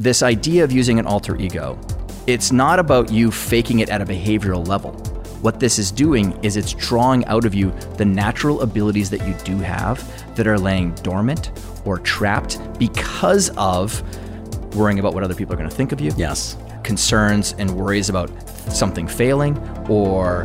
this idea of using an alter ego, it's not about you faking it at a behavioral level. What this is doing is it's drawing out of you the natural abilities that you do have that are laying dormant or trapped because of worrying about what other people are going to think of you. Yes. Concerns and worries about something failing or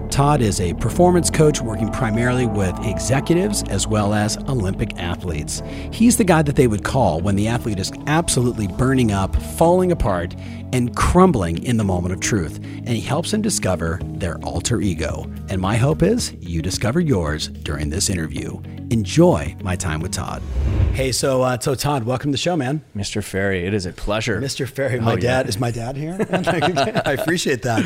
Todd is a performance coach working primarily with executives as well as Olympic athletes. He's the guy that they would call when the athlete is absolutely burning up, falling apart, and crumbling in the moment of truth. And he helps them discover their alter ego. And my hope is you discover yours during this interview. Enjoy my time with Todd. Hey, so uh, so Todd, welcome to the show, man. Mr. Ferry, it is a pleasure. Mr. Ferry, my Oh, dad yeah. is my dad here. I appreciate that.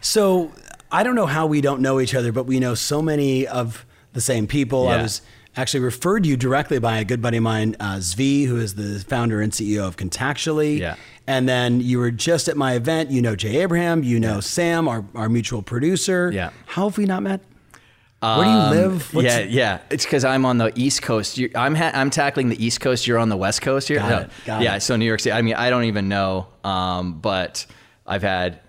So I don't know how we don't know each other, but we know so many of the same people. I was actually referred to you directly by a good buddy of mine, uh, Zvi, who is the founder and CEO of Contactually. Yeah. And then you were just at my event. You know Jay Abraham. You know Sam, our, our mutual producer. Yeah. How have we not met? Where do you Um, live? What's- yeah, yeah. It's because I'm on the East Coast. You, I'm ha- I'm tackling the East Coast. You're on the West Coast here. Got No. it, got yeah. it. So New York City. I mean, I don't even know. Um, but I've had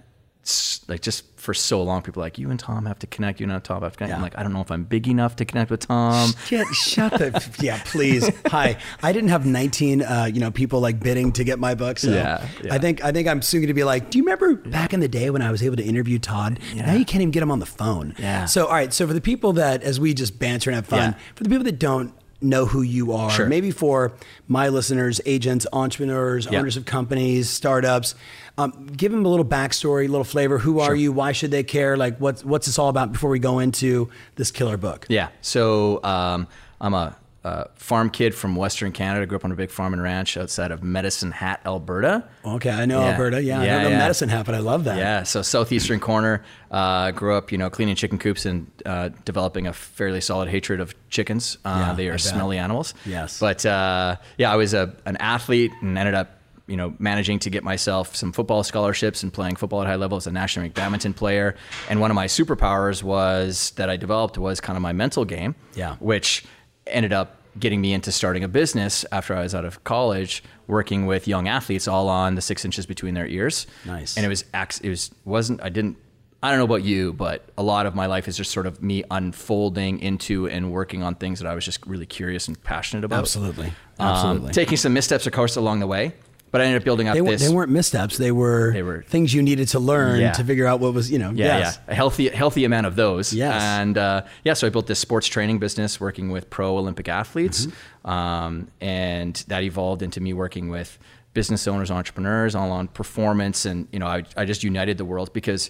like just for so long, people are like you and Tom have to connect. You and Tom have to connect. I'm like, I don't know if I'm big enough to connect with Tom. Get shut the yeah, please. Hi, I didn't have 19, uh, you know, people like bidding to get my book. So Yeah, yeah. I think I think I'm soon going to be like, do you remember back in the day when I was able to interview Todd? Now you can't even get him on the phone. Yeah. So all right, so for the people that, as we just banter and have fun, Yeah. for the people that don't know who you are, Sure. maybe for my listeners, agents, entrepreneurs, Yeah. owners of companies, startups. Um, give them a little backstory, a little flavor. Who are Sure. you? Why should they care? Like, what's what's this all about? Before we go into this killer book. Yeah. So um, I'm a, a farm kid from Western Canada. Grew up on a big farm and ranch outside of Medicine Hat, Alberta. Okay, I know Yeah. Alberta. Yeah, I Yeah, don't know yeah. medicine hat, but I love that. Yeah, so southeastern corner. Uh, grew up, you know, cleaning chicken coops and uh, developing a fairly solid hatred of chickens. Uh, Yeah, they are smelly animals. Yes. But uh, yeah, I was a, an athlete and ended up, you know, managing to get myself some football scholarships and playing football at high level as a national badminton player. And one of my superpowers was that I developed was kind of my mental game. Yeah. Which ended up getting me into starting a business after I was out of college, working with young athletes all on the six inches between their ears. Nice. And it was it was wasn't I didn't I don't know about you, but a lot of my life is just sort of me unfolding into and working on things that I was just really curious and passionate about. Absolutely. Um, Absolutely. taking some missteps, of course, along the way, but I ended up building up they, this. they weren't missteps. They were, They were- things you needed to learn Yeah. to figure out what was, you know, yeah, yes. yeah, a healthy, healthy amount of those. Yes. and uh, yeah, so I built this sports training business working with pro Olympic athletes, Mm-hmm. um, and that evolved into me working with business owners, entrepreneurs, all on performance, and you know, I, I just united the world because,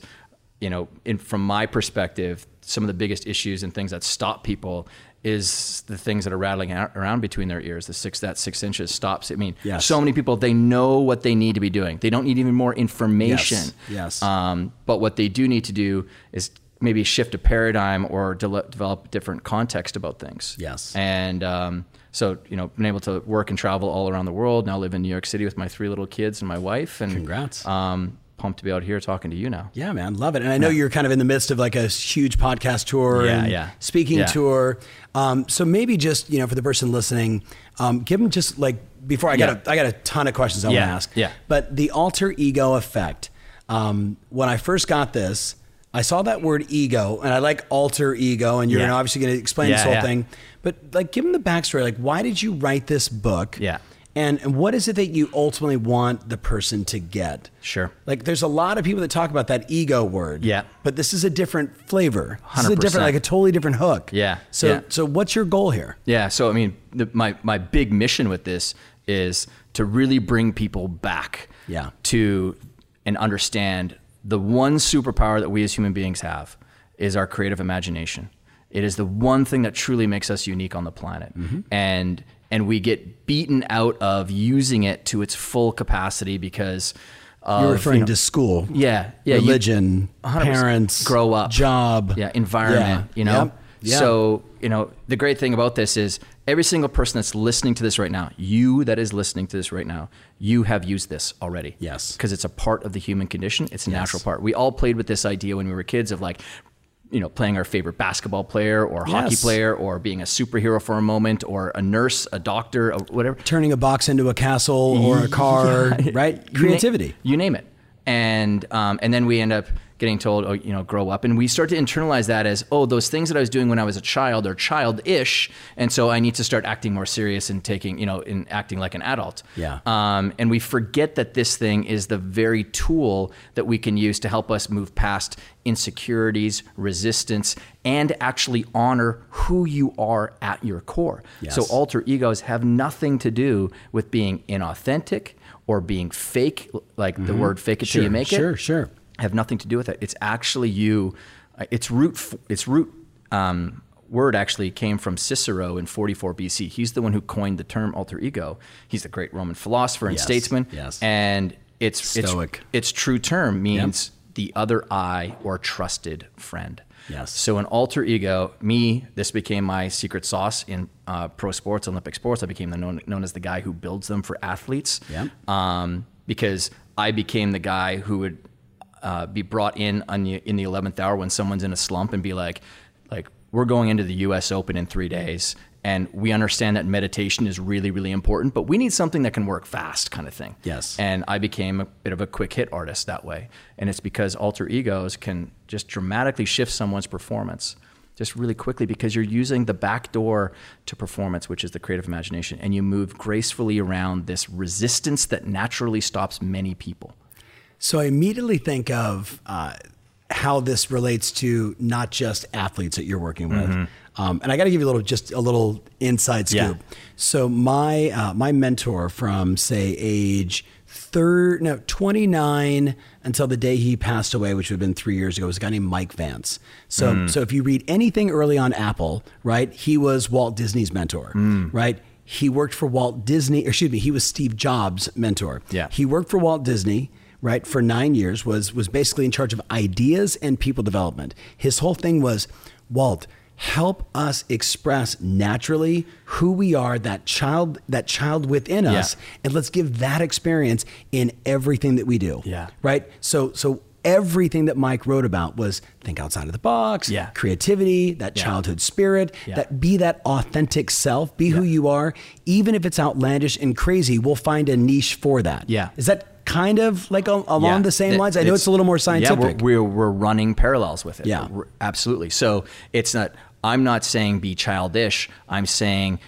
you know, in from my perspective, some of the biggest issues and things that stop people is the things that are rattling around between their ears. The six that six inches stops. I mean, Yes. so many people they know what they need to be doing. They don't need even more information. Yes. Yes. Um, but what they do need to do is maybe shift a paradigm or de- develop different context about things. Yes. And um, so, you know, been able to work and travel all around the world. Now live in New York City with my three little kids and my wife. And Congrats. Um, pumped to be out here talking to you now. Yeah, man, love it. And I know you're kind of in the midst of like a huge podcast tour Yeah, and yeah. speaking Yeah. tour. Um, so maybe just you know, for the person listening, um, give them just like before I got Yeah. a, I got a ton of questions I want to ask. yeah. But the alter ego effect. Um, when I first got this, I saw that word ego, and I like alter ego, and you're Yeah. obviously going to explain this whole yeah. thing. But like, give them the backstory. Like, why did you write this book? Yeah. And, and what is it that you ultimately want the person to get? Sure. Like, there's a lot of people that talk about that ego word. Yeah. But this is a different flavor. This is a 100%. different, like a totally different hook. Yeah, So, yeah. so what's your goal here? Yeah. So I mean, the, my my big mission with this is to really bring people back. Yeah. To and understand the one superpower that we as human beings have is our creative imagination. It is the one thing that truly makes us unique on the planet. Mm-hmm. And and we get beaten out of using it to its full capacity because of, You're referring you know, to school. yeah, yeah, religion, 100%. parents, grow up, job, yeah, environment, Yeah. you know. Yep. Yeah. So, you know, the great thing about this is every single person that's listening to this right now, you that is listening to this right now, you have used this already. Yes. Because it's a part of the human condition. It's a natural part. We all played with this idea when we were kids of like, you know, playing our favorite basketball player or hockey player or being a superhero for a moment or a nurse, a doctor, or whatever. turning a box into a castle or a car, right? You na- Creativity. You name it. And um, and then we end up getting told, oh, you know, grow up, and we start to internalize that as, oh, those things that I was doing when I was a child are childish, and so I need to start acting more serious and taking, you know, in acting like an adult. Yeah. Um, and we forget that this thing is the very tool that we can use to help us move past insecurities, resistance, and actually honor who you are at your core. Yes. So alter egos have nothing to do with being inauthentic or being fake, like the word fake it till you make Mm-hmm. sure, it. Sure, Have nothing to do with it. It's actually you. uh, Its root. Its root um, word actually came from Cicero in 44 BC. He's the one who coined the term alter ego. He's the great Roman philosopher and Yes, statesman. yes. And its Stoic. its its true term means the other eye or trusted friend. Yes. So an alter ego, me, this became my secret sauce in uh, pro sports, Olympic sports. I became the known, known as the guy who builds them for athletes. Yeah. Um, because I became the guy who would uh, be brought in on the, in the eleventh hour when someone's in a slump and be like, like we're going into the U.S. Open in three days. And we understand that meditation is really, really important, but we need something that can work fast, kind of thing. Yes. And I became a bit of a quick hit artist that way. And it's because alter egos can just dramatically shift someone's performance just really quickly because you're using the back door to performance, which is the creative imagination, and you move gracefully around this resistance that naturally stops many people. So I immediately think of uh, how this relates to not just athletes that you're working with. Um, and I got to give you a little, just a little inside Yeah. scoop. So my uh, my mentor from say age third, no, 29 until the day he passed away, which would have been three years ago, was a guy named Mike Vance. So so if you read anything early on Apple, right, he was Walt Disney's mentor, right. He worked for Walt Disney, or excuse me, he was Steve Jobs' mentor. Yeah. He worked for Walt Disney, right, for nine years, was was basically in charge of ideas and people development. His whole thing was, Walt, help us express naturally who we are, that child, that child within us, Yeah. and let's give that experience in everything that we do. Yeah. Right? So so everything that Mike wrote about was think outside of the box, Yeah. creativity, that Yeah. childhood spirit, Yeah. that be that authentic self, be who you are. Even if it's outlandish and crazy, we'll find a niche for that. Yeah. Is that kind of like a, along Yeah. the same It- lines? I know it's, a little more scientific. Yeah, we're, we're, we're running parallels with it. Yeah. We're- absolutely. So it's not, I'm not saying be childish. I'm saying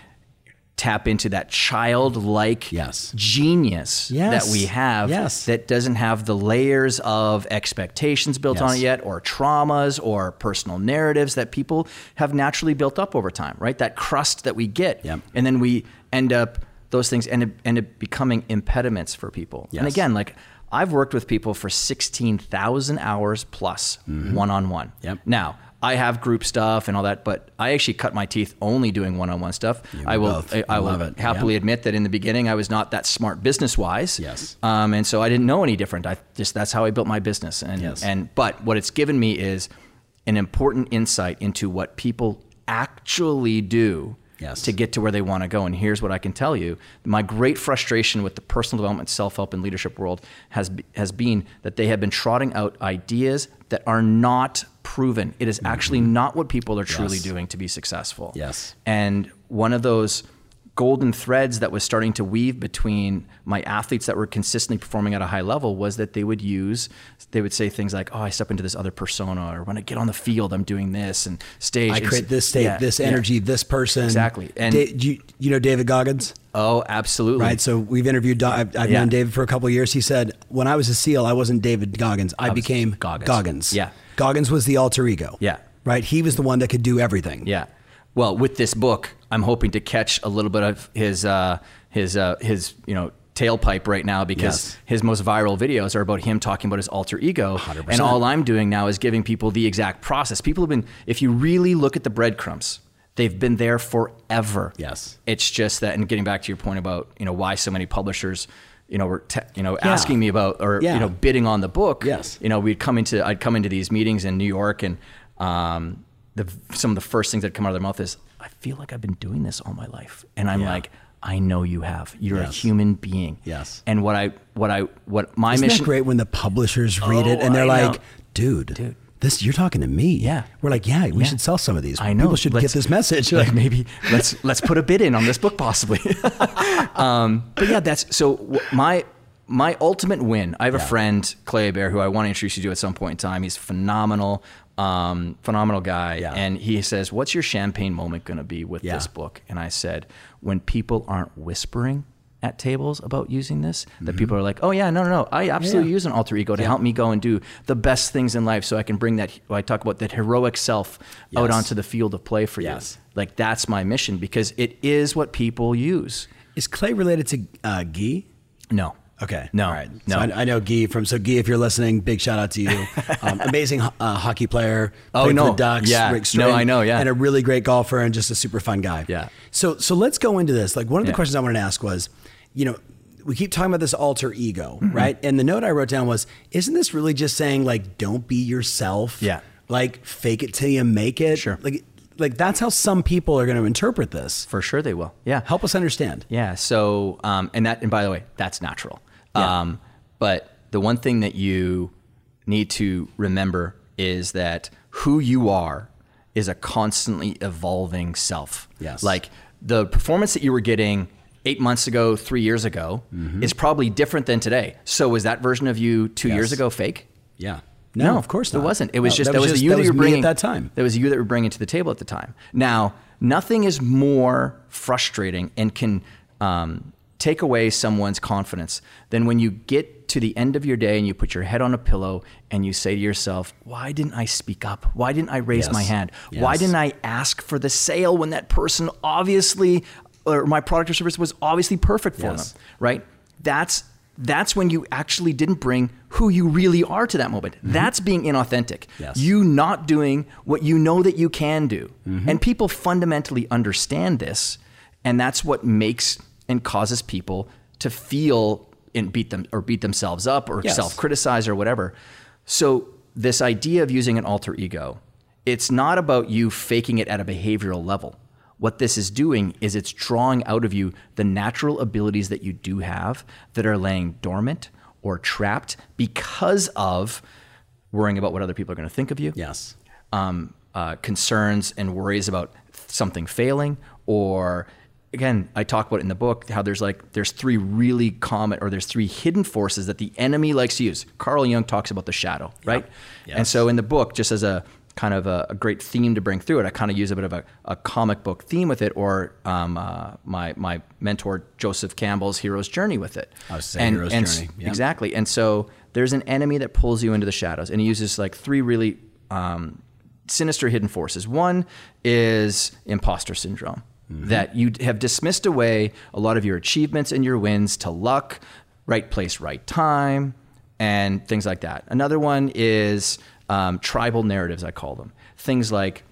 tap into that childlike Yes. genius Yes. that we have Yes. that doesn't have the layers of expectations built on it yet or traumas or personal narratives that people have naturally built up over time, right? That crust that we get. Yep. And then we end up, those things end up, end up becoming impediments for people. And again, like I've worked with people for 16,000 hours plus one on one. Now, I have group stuff and all that, but I actually cut my teeth only doing one on one stuff. and I will. I, I will love it. happily Yeah. admit that in the beginning I was not that smart business wise. Yes. Um, and so I didn't know any different. I just, that's how I built my business. And, Yes. and, but what it's given me is an important insight into what people actually do Yes. to get to where they want to go. And here's what I can tell you: my great frustration with the personal development, self-help, and leadership world has has been that they have been trotting out ideas that are not proven. It is actually mm-hmm. not what people are truly Yes. doing to be successful. Yes. And one of those golden threads that was starting to weave between my athletes that were consistently performing at a high level was that they would use they would say things like oh i step into this other persona or when i get on the field i'm doing this and stage I create this state, yeah, this yeah. energy, this person. Exactly. And- Da- you, you know David Goggins? oh absolutely Right. So we've interviewed. I've, I've Yeah. known David for a couple of years. He said, "When I was a SEAL, I wasn't David Goggins. I, was became Goggins. Goggins. Yeah. Goggins was the alter ego. Yeah. Right. He was the one that could do everything. Yeah. Well, with this book, I'm hoping to catch a little bit of his uh, his uh, his you know tailpipe right now because Yes. his most viral videos are about him talking about his alter ego, 100%. and all I'm doing now is giving people the exact process. People have been, if you really look at the breadcrumbs, They've been there forever. Yes. It's just that, and getting back to your point about you know why so many publishers, you know, were te- you know asking me about or Yeah. you know bidding on the book. Yes. You know, we'd come into I'd come into these meetings in New York, and um, the some of the first things that come out of their mouth is, "I feel like I've been doing this all my life," and I'm Yeah. like. I know you have. You're a human being. Yes. And what I, what I, what my Isn't mission. that great when the publishers read it Oh, and they're I know. like, dude, Dude. this you're talking to me. Yeah. We're like, yeah, we Yeah. should sell some of these. I know. People should get Let's- this message. like maybe let's let's put a bid in on this book possibly. um, but yeah, that's so my my ultimate win. I have a friend Clay Hebert who I want to introduce you to at some point in time. He's phenomenal, um, phenomenal guy, Yeah. and he says, "What's your champagne moment going to be with Yeah. this book?" And I said, "When people aren't whispering." At tables about using this, that Mm-hmm. people are like, oh yeah, no, no, no, I absolutely Yeah. use an alter ego to help me go and do the best things in life, so I can bring that. I talk about that heroic self out onto the field of play for Yes. you. Like that's my mission because it is what people use. Is Clay related to uh, Guy? No. Okay. No. All right. No. So I, I know Guy from. So Guy, if you're listening, big shout out to you. Um, amazing uh, hockey player. Oh, for no. the Ducks. Yeah. Rick No, I know, yeah. And a really great golfer and just a super fun guy. Yeah. So so let's go into this. Like one of the Yeah. questions I wanted to ask was, you know. We keep talking about this alter ego, Mm-hmm. right? And the note I wrote down was, isn't this really just saying like, don't be yourself? Yeah. Like fake it till you make it. Sure. Like, like that's how some people are going to interpret this. For sure they will. Yeah. Help us understand. Yeah. So, um, and that, and by the way, that's natural. Yeah. Um, but the one thing that you need to remember is that who you are is a constantly evolving self. Yes. Like the performance that you were getting eight months ago, three years ago Mm-hmm. is probably different than today. So was that version of you two years ago fake? Yeah. No, of course not. It wasn't. It was No, just that, was, the you that, you were bringing at that time. That was you that we were bringing to the table at the time. Now, nothing is more frustrating and can um, take away someone's confidence than when you get to the end of your day and you put your head on a pillow and you say to yourself, "Why didn't I speak up? Why didn't I raise Yes. my hand? Why didn't I ask for the sale when that person obviously or my product or service was obviously perfect for Yes. them?" Right? That's that's when you actually didn't bring who you really are to that moment. That's being inauthentic. Mm-hmm. Yes. You not doing what you know that you can do. Mm-hmm. And people fundamentally understand this. And that's what makes and causes people to feel and beat them or beat themselves up or Yes. self-criticize or whatever. So this idea of using an alter ego, it's not about you faking it at a behavioral level. What this is doing is it's drawing out of you the natural abilities that you do have that are laying dormant or trapped because of worrying about what other people are going to think of you Yes. um, uh, concerns and worries about something failing or again i talk about it in the book how there's like there's three really common or there's three hidden forces that the enemy likes to use carl jung talks about the shadow right and Yes. so in the book just as a kind of a, a great theme to bring through it i kind of use a bit of a, a comic book theme with it or um, uh, my, my mentor joseph campbell's hero's journey with it I was saying Hero's s- Journey, yeah. exactly and so there's an enemy that pulls you into the shadows and he uses like three really um, sinister hidden forces. One is imposter syndrome, that you have dismissed away a lot of your achievements and your wins to luck, right place, right time, and things like that. Another one is um, tribal narratives, I call them. Things like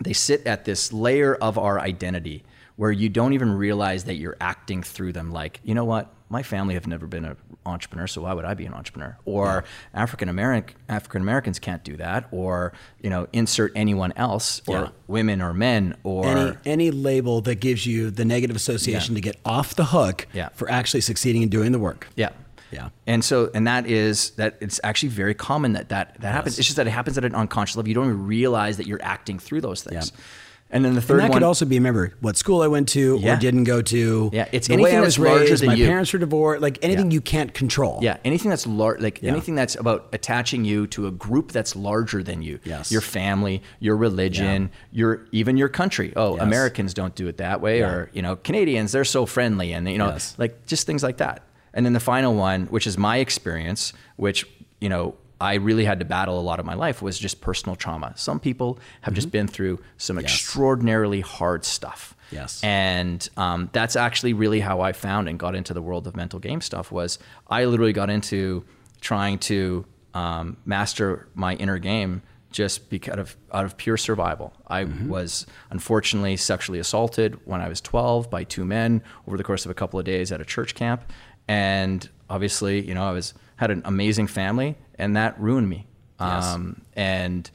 they sit at this layer of our identity where you don't even realize that you're acting through them like you know what my family have never been an entrepreneur so why would i be an entrepreneur or african american african americans can't do that or you know insert anyone else or Yeah. women or men or Any any label that gives you the negative association to get off the hook Yeah. for actually succeeding and doing the work. Yeah. Yeah. And so, and that is that it's actually very common that that, that happens. It's just that it happens at an unconscious level. You don't even realize that you're acting through those things. Yeah. And then the And third that one, could also be remember what school I went to Yeah. or didn't go to. Yeah, it's the anything way I was larger raised, than my you. parents were divorced, like anything Yeah. you can't control. Yeah, anything that's lar- like Yeah. anything that's about attaching you to a group that's larger than you. Yes. Your family, your religion, your even your country. Oh, Yes. Americans don't do it that way, or you know, Canadians they're so friendly, and you know, Yes. like just things like that. And then the final one, which is my experience, which you know I really had to battle a lot of my life, was just personal trauma. Some people have just been through some Mm-hmm. Yes. extraordinarily hard stuff. Yes. And um, that's actually really how I found and got into the world of mental game stuff. Was I literally got into trying to um, master my inner game just because of out of pure survival. I was unfortunately sexually assaulted when I was 12 by two men over the course of a couple of days at a church camp, and obviously, you know, I was had an amazing family, and that ruined me. Yes. Um, and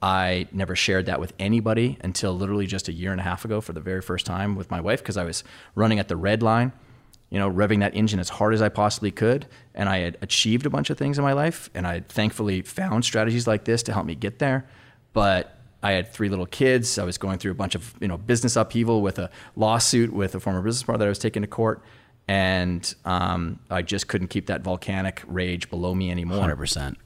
I never shared that with anybody until literally just a year and a half ago for the very first time with my wife because I was running at the red line, you know, revving that engine as hard as I possibly could. And I had achieved a bunch of things in my life. And I had thankfully found strategies like this to help me get there. But I had three little kids. I was going through a bunch of, you know, business upheaval with a lawsuit with a former business partner that I was taking to court. And um, I just couldn't keep that volcanic rage below me anymore Hundred percent.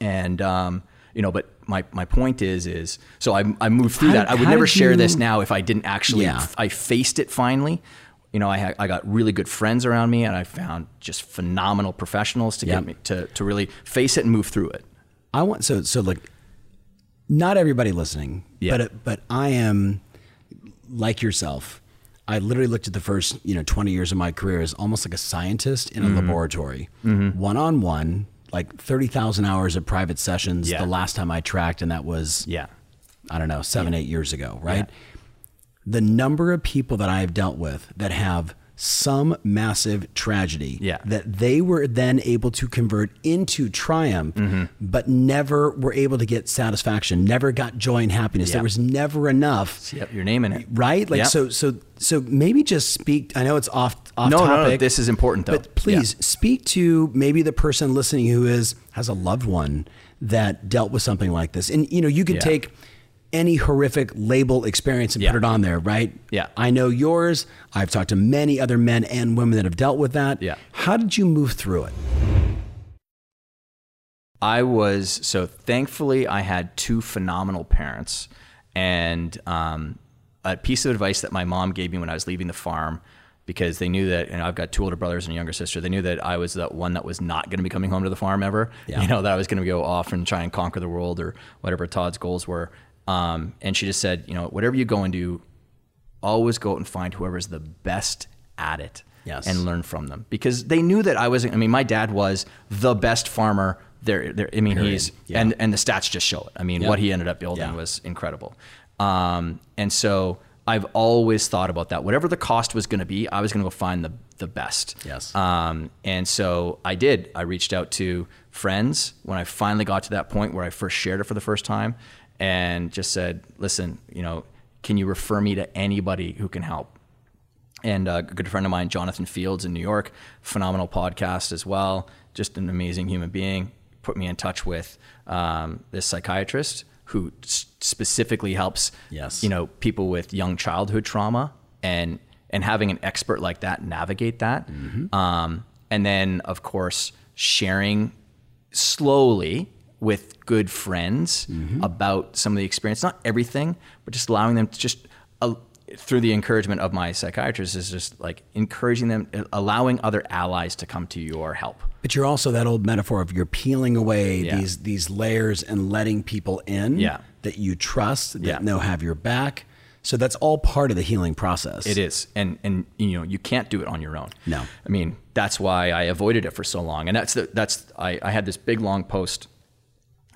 and um, you know but my, my point is is so I, I moved through How- that i would never share this now if i didn't actually Yeah. i faced it finally you know I, had, I got really good friends around me and i found just phenomenal professionals to Yep. get me to, to really face it and move through it I want so so like not everybody listening, Yeah. but but I am like yourself. I literally looked at the first you know twenty years of my career as almost like a scientist in a Mm-hmm. laboratory, one on one, like thirty thousand hours of private sessions. Yeah. The last time I tracked, and that was yeah I don't know seven eight years ago, right? The number of people that I have dealt with that have some massive tragedy Yeah. that they were then able to convert into triumph, Mm-hmm. but never were able to get satisfaction, never got joy and happiness. Yeah. There was never enough, yep you're naming it right? Like Yep. so, so, so maybe just speak. I know it's off off no, no topic. no this is important though But please speak to maybe the person listening who is has a loved one that dealt with something like this. And you know, you could Yeah. take any horrific label experience and Yeah. put it on there, right? Yeah. I know yours. I've talked to many other men and women that have dealt with that. Yeah. How did you move through it? I was so thankfully I had two phenomenal parents, and um, a piece of advice that my mom gave me when I was leaving the farm, because they knew that, and I've got two older brothers and a younger sister. They knew that I was the one that was not going to be coming home to the farm ever. Yeah. You know that I was going to go off and try and conquer the world or whatever Todd's goals were. Um, and she just said, you know, whatever you go and do, always go out and find whoever's the best at it Yes. and learn from them because they knew that I wasn't. I mean, my dad was the best farmer there. there I mean, Period. he's Yeah. and and the stats just show it. I mean, Yeah. what he ended up building Yeah. was incredible. Um, and so I've always thought about that. Whatever the cost was going to be, I was going to go find the the best. Yes. Um, and so I did. I reached out to friends when I finally got to that point where I first shared it for the first time, and just said, "Listen, you know, can you refer me to anybody who can help?" and uh, a good friend of mine, Jonathan Fields in New York, phenomenal podcast as well. Just an amazing human being. Put me in touch with um, this psychiatrist who s- specifically helps, Yes. you know, people with young childhood trauma and and having an expert like that navigate that. Um, and then, of course, sharing slowly with good friends about some of the experience not everything but just allowing them to just uh, through the encouragement of my psychiatrist is just like encouraging them allowing other allies to come to your help But you're also that old metaphor of you're peeling away Yeah. these these layers and letting people in Yeah. that you trust, that Yeah. know have your back. So that's all part of the healing process. It is, and and you know you can't do it on your own. No. I mean that's why I avoided it for so long, and that's the, that's I, I had this big long post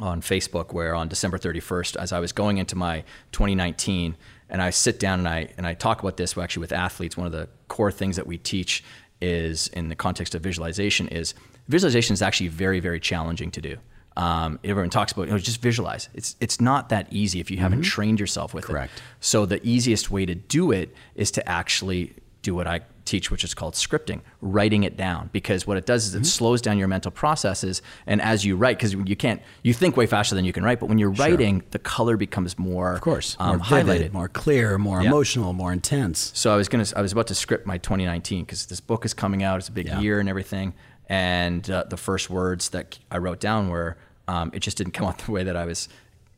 on Facebook where on December 31st, as I was going into my 2019, and I sit down and I and I talk about this actually with athletes. One of the core things that we teach is in the context of visualization is visualization is actually very very challenging to do. Um, everyone talks about you know, just visualize. It's it's not that easy if you haven't trained yourself with Correct. it. So the easiest way to do it is to actually do what I teach, which is called scripting, writing it down. Because what it does is it slows down your mental processes, and as you write, because you can't, you think way faster than you can write, but when you're writing, the color becomes more, Of course. um, more vivid, highlighted. more clear, more Yeah. emotional, more intense. So I was gonna, I was about to script my 2019 because this book is coming out. It's a big Yeah. year and everything. And uh, the first words that I wrote down were, um, it just didn't come out the way that I was,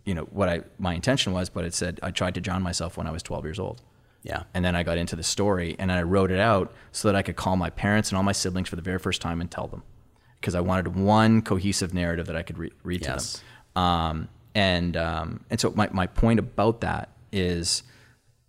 you know, what I my intention was. But it said I tried to drown myself when I was 12 years old. Yeah. And then I got into the story and I wrote it out so that I could call my parents and all my siblings for the very first time and tell them because I wanted one cohesive narrative that I could re- read to them. Um, and um, and so my, my point about that is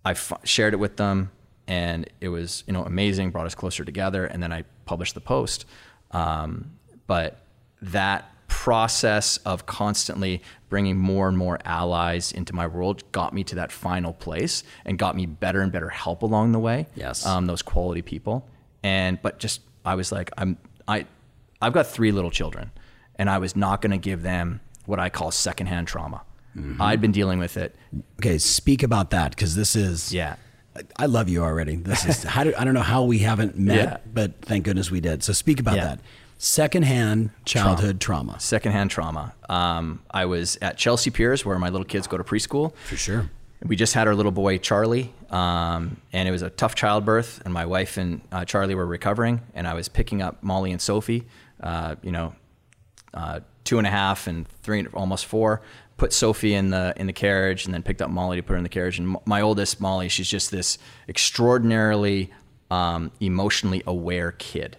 I f- shared it with them and it was you know amazing, brought us closer together. And then I published the post. Um, but that process of constantly bringing more and more allies into my world got me to that final place and got me better and better help along the way. Yes. Um, those quality people. And, but just, I was like, I'm, I, I've got three little children and I was not going to give them what I call secondhand trauma. I'd been dealing with it. Okay, speak about that because this is. Yeah. I love you already. This is how do, I don't know how we haven't met, Yeah. but thank goodness we did. So speak about Yeah. that. Secondhand childhood trauma. Secondhand trauma. Um, I was at Chelsea Piers where my little kids go to preschool. For sure. We just had our little boy Charlie, um, and it was a tough childbirth. And my wife and uh, Charlie were recovering, and I was picking up Molly and Sophie. Uh, you know, uh, two and a half and three, almost four. Put Sophie in the in the carriage, and then picked up Molly to put her in the carriage. And m- my oldest Molly, she's just this extraordinarily um, emotionally aware kid,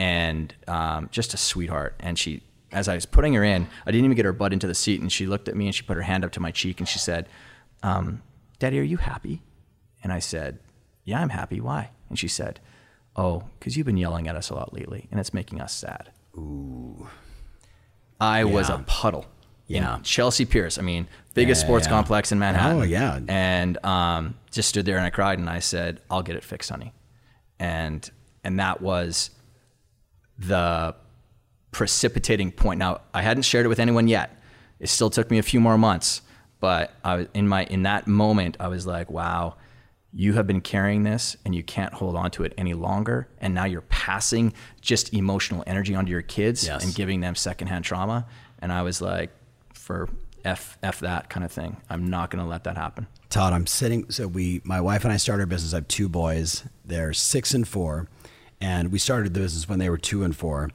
and um, just a sweetheart. And she, as I was putting her in, I didn't even get her butt into the seat, and she looked at me and she put her hand up to my cheek and she said, um, "Daddy, are you happy?" And I said, "Yeah, I'm happy. Why?" And she said, "Oh, because you've been yelling at us a lot lately, and it's making us sad." Ooh. I was a puddle. Yeah. In Chelsea Piers. I mean, biggest Yeah, sports yeah. complex in Manhattan. Oh, yeah. And um, just stood there and I cried and I said, "I'll get it fixed, honey." And and that was the precipitating point. Now, I hadn't shared it with anyone yet. It still took me a few more months, but I was in my in that moment, I was like, "Wow, you have been carrying this and you can't hold on to it any longer, and now you're passing just emotional energy onto your kids Yes. and giving them secondhand trauma." And I was like, "For f f that kind of thing, I'm not going to let that happen." Todd, I'm sitting. So we, my wife and I started our business. I have two boys. They're six and four, and we started the business when they were two and four.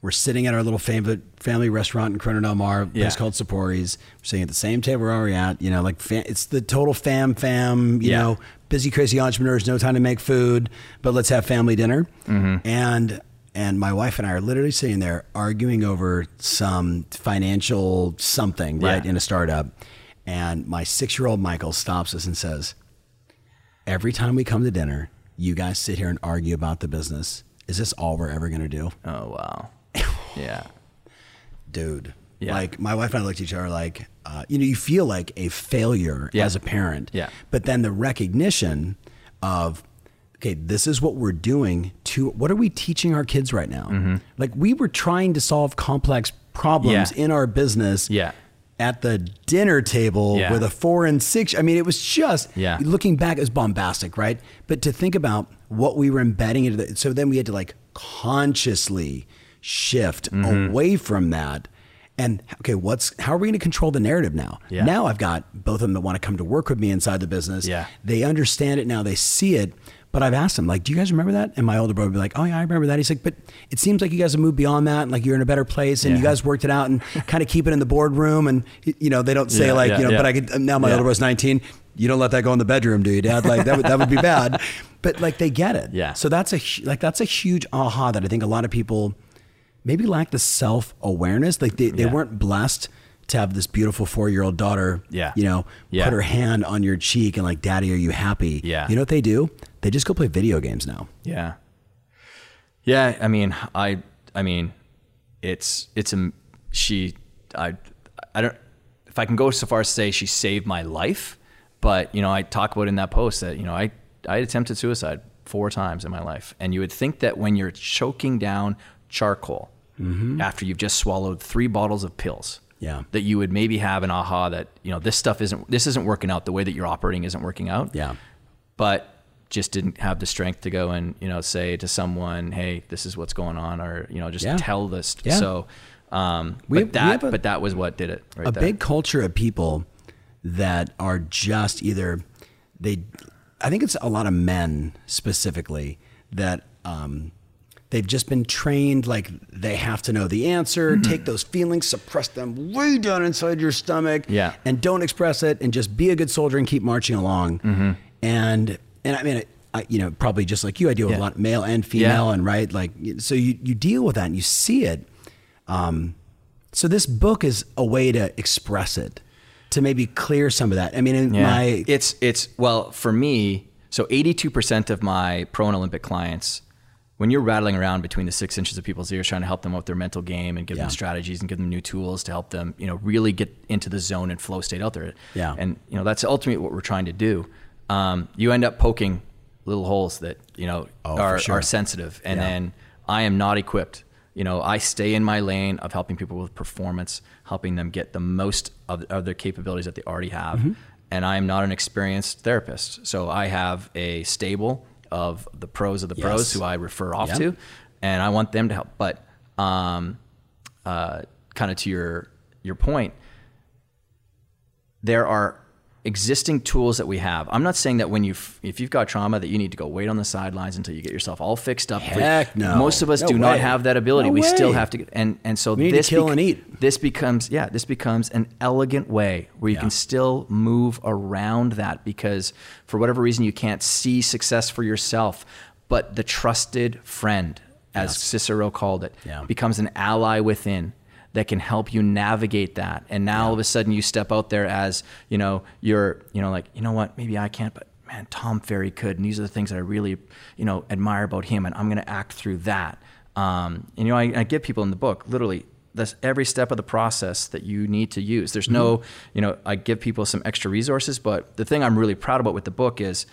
We're sitting at our little favorite family restaurant in Corona Del Mar, place Yeah. called Sapori's. We're sitting at the same table we're already at. You know, like fam, it's the total fam fam. You Yeah. know, busy, crazy entrepreneurs, no time to make food, but let's have family dinner. Hmm. And and my wife and I are literally sitting there arguing over some financial something, right, Yeah. in a startup. And my six year old Michael stops us and says, Every time we come to dinner, you guys sit here and argue about the business. Is this all we're ever going to do? Oh wow, yeah, Dude. Yeah. Like my wife and I looked at each other like, uh, you know, you feel like a failure Yeah. as a parent. Yeah. But then the recognition of, okay, this is what we're doing to, what are we teaching our kids right now? Like we were trying to solve complex problems Mm-hmm. Yeah. in our business. Yeah. At the dinner table Yeah. with a four and six. I mean, it was just, Yeah. looking back, it was bombastic, right? But to think about what we were embedding into the, so then we had to like consciously shift Mm-hmm. away from that. And okay, what's how are we going to control the narrative now? Yeah. Now I've got both of them that want to come to work with me inside the business. Yeah. They understand it now, they see it. But I've asked him, like, do you guys remember that? And my older brother would be like, oh, yeah, I remember that. He's like, but it seems like you guys have moved beyond that. And like, you're in a better place and you guys worked it out and kind of keep it in the boardroom. And, you know, they don't say Yeah, like, yeah, you know, yeah. but I could, uh, now my Yeah. older brother's 19. You don't let that go in the bedroom, do you, dad? Like, that would, that would be bad. But like, they get it. Yeah. So that's a, like, that's a huge aha that I think a lot of people maybe lack the self awareness. Like, they, they Yeah. weren't blessed to have this beautiful four year old daughter, Yeah. you know, Yeah. put her hand on your cheek and like, daddy, are you happy? Yeah. You know what they do? They just go play video games now. Yeah. Yeah, I mean, I I mean, it's it's a she I I don't if I can go so far as to say she saved my life, but you know, I talk about in that post that, you know, I I attempted suicide four times in my life. And you would think that when you're choking down charcoal mm-hmm. after you've just swallowed three bottles of pills, Yeah. that you would maybe have an aha that, you know, this stuff isn't this isn't working out, the way that you're operating isn't working out Yeah. but just didn't have the strength to go and you know say to someone, "Hey, this is what's going on," or you know just Yeah. tell this. Yeah. So, um, We- but that a- but that was what did it. Right a there. big culture of people that are just either they i think it's a lot of men specifically that um, they've just been trained like they have to know the answer Mm-hmm. take those feelings suppress them way down inside your stomach Yeah. and don't express it and just be a good soldier and keep marching along Mm-hmm. and and i mean I, you know probably just like you i deal with Yeah. a lot male and female Yeah. and right like so you, you deal with that and you see it so this book is a way to express it, to maybe clear some of that. I mean, in Yeah. my it's it's well for me. So 82% of my pro and Olympic clients when you're rattling around between the six inches of people's ears trying to help them with their mental game and give Yeah. them strategies and give them new tools to help them, you know, really get into the zone and flow state out there. Yeah. And you know, that's ultimately what we're trying to do. Um, you end up poking little holes that, you know, Oh, are, sure. are sensitive. And Yeah. then I am not equipped. You know, I stay in my lane of helping people with performance, helping them get the most of, of their capabilities that they already have. Mm-hmm. And I am not an experienced therapist. So I have a stable of the pros of the pros who I refer off Yep. to, and I want them to help. But um, uh, kind of to your your point, there are existing tools that we have. I'm not saying that when you if you've got trauma that you need to go wait on the sidelines until you get yourself all fixed up. Heck no. Most of us No do way. not have that ability. No we still have to get and and so We this kill and eat. This becomes yeah, this becomes an elegant way where you Yeah. can still move around that because for whatever reason you can't see success for yourself, but the trusted friend as. Cicero called it Yeah. becomes an ally within that can help you navigate that. And now all of a sudden you step out there as, you know, you're, you know, like, you know what, maybe I can't, but man, Tom Ferry could. And these are the things that I really, you know, admire about him. And I'm going to act through that. Um, and, you know, I, I give people in the book literally that's every step of the process that you need to use. There's no, you know, I give people some extra resources, but the thing I'm really proud about with the book is